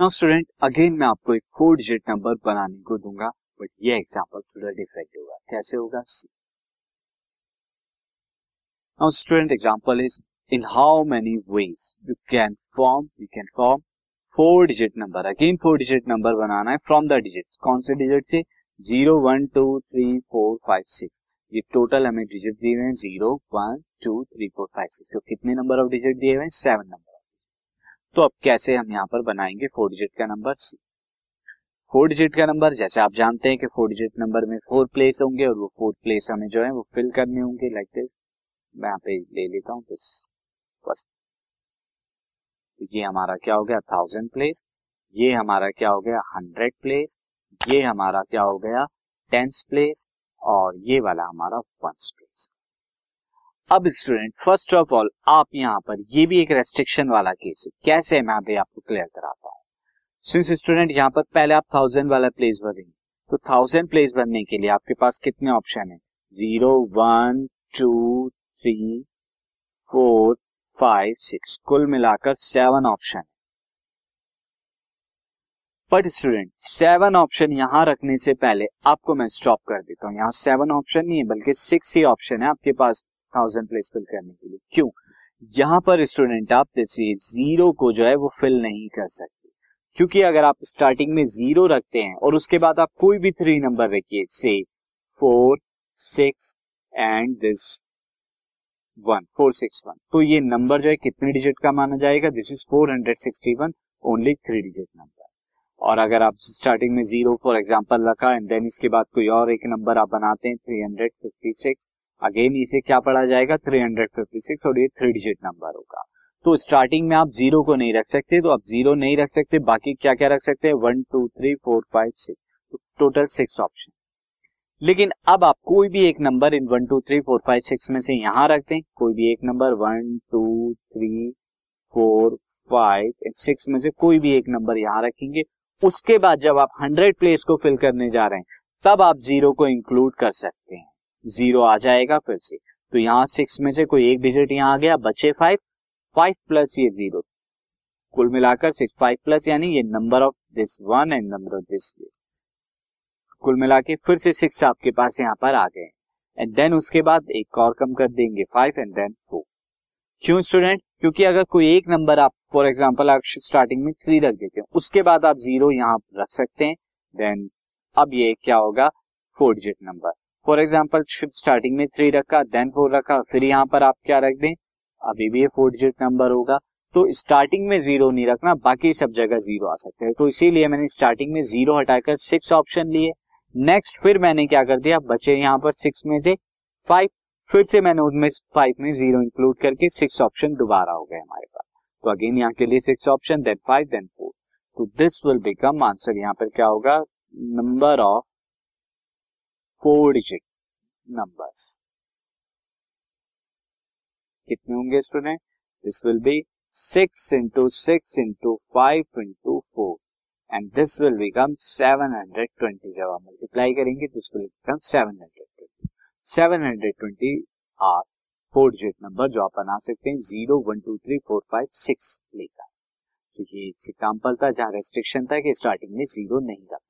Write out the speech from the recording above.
Now student again मैं आपको एक फोर डिजिट नंबर बनाने को दूँगा बट ये एग्जांपल थोड़ा डिफरेंट होगा। कैसे होगा? Now student example is in how many ways you can form you can form four digit number again four digit number बनाना है फ्रॉम द डिजिट कौन से डिजिट से? Zero one two three four five six ये total हमें digit दिए हुए हैं। Zero one two three four five six तो कितने नंबर ऑफ़ डिजिट दिए हुए हैं? सेवन नंबर तो अब कैसे हम यहाँ पर बनाएँगे फोर डिजिट का नंबर सी फोर डिजिट का नंबर जैसे आप जानते हैं कि फोर डिजिट नंबर में फोर प्लेस होंगे और वो फोर प्लेस हमें जो है वो फिल करने होंगे लाइक दिस मैं यहाँ पे ले लेता हूँ दिस फ़र्स्ट तो ये हमारा क्या हो गया? थाउज़ेंड प्लेस ये हमारा क्या हो गया? हंड्रेड प्लेस ये हमारा क्या हो गया? टेंस प्लेस और ये वाला हमारा वन प्लेस अब स्टूडेंट फ़र्स्ट ऑफ़ ऑल आप यहाँ पर, ये भी एक रेस्ट्रिक्शन वाला केस है। कैसे है मैं आपको क्लियर कराता हूँ? सिंस स्टूडेंट यहाँ पर, पहले आप थाउज़ेंड वाला प्लेस भरेंगे। तो थाउज़ेंड प्लेस भरने के लिए आपके पास कितने ऑप्शन है? Zero one two three four five six कुल मिलाकर seven option but student seven option यहाँ रखने से पहले आपको मैं स्टॉप कर देता हूँ। यहाँ सेवन ऑप्शन नहीं है, बल्कि सिक्स ही ऑप्शन है आपके पास। थाउज़ेंड प्लेस फिल करने के लिए। क्यों? यहाँ पर स्टूडेंट आप जैसे ज़ीरो को जो है वो फिल नहीं कर सकते। क्योंकि अगर आप स्टार्टिंग में ज़ीरो रखते हैं और उसके बाद आप कोई भी थ्री नंबर रखिए से four six and this one four six one तो ये नंबर जो है कितने डिजिट का माना जाएगा? This is four hundred sixty one only three digit number और अगर आप स्टार्टिंग में ज़ीरो फॉर एग्ज़ाम्पल रखा एंड देन इसके बाद कोई और एक नंबर आप बनाते हैं three hundred fifty six again इसे क्या पढ़ा जाएगा? 356 और ये थ्री डिजिट नंबर होगा। तो स्टार्टिंग में आप ज़ीरो को नहीं रख सकते तो आप ज़ीरो नहीं रख सकते, बाकी क्या क्या रख सकते हैं? One two three four five six तो टोटल सिक्स ऑप्शन लेकिन अब आप कोई भी एक number in one two three four five six में से यहाँ रखते हैं कोई भी एक number one two three four five six में से कोई भी एक नंबर यहाँ रखेंगे। उसके बाद जब आप हंड्रेड प्लेस को फिल करने जा रहे हैं, तब आप ज़ीरो को इंक्लूड कर सकते हैं। ज़ीरो आ जाएगा फिर से। तो यहाँ सिक्स में से कोई एक डिजिट यहाँ आ गया, बचे फाइव फाइव प्लस ये ज़ीरो कुल मिलाकर सिक्स फाइव प्लस यानी ये number of this one and number of this कुल मिला के फिर से सिक्स आपके पास यहाँ पर आ गए। एंड देन उसके बाद एक और कम कर देंगे फाइव एंड देन फोर क्यों स्टूडेंट क्योंकि अगर कोई एक नंबर आप फॉर एग्ज़ाम्पल आप स्टार्टिंग में थ्री रख देते हैं, उसके बाद आप ज़ीरो यहाँ रख सकते हैं। देन अब ये क्या होगा? Four digit number for example starting में थ्री रखा देन फोर रखा, फिर यहाँ पर आप क्या रख दें? अभी भी ये फोर डिजिट नंबर होगा। तो स्टार्टिंग में ज़ीरो नहीं रखना, बाकी सब जगह ज़ीरो आ सकते हैं। तो इसीलिए मैंने स्टार्टिंग में ज़ीरो हटाकर सिक्स ऑप्शन लिए। नेक्स्ट फिर मैंने क्या कर दिया? बचे यहाँ पर सिक्स में से फाइव फिर से मैंने उनमें फाइव में ज़ीरो इंक्लूड करके सिक्स ऑप्शन दोबारा हो गए हमारे पास। तो अगेन यहाँ के लिए six option then five then four तो दिस विल बिकम आंसर यहाँ पर क्या होगा? Number of four digit numbers कितने होंगे student this will be six into six into five into four and this will become seven hundred twenty जब आप multiply करेंगे this will become seven hundred twenty seven hundred twenty are four digit number जो आप बना सकते हैं zero one two three four five six लेकर। तो ये एग्ज़ाम्पल था जहाँ रेस्ट्रिक्शन था कि स्टार्टिंग में ज़ीरो नहीं रखना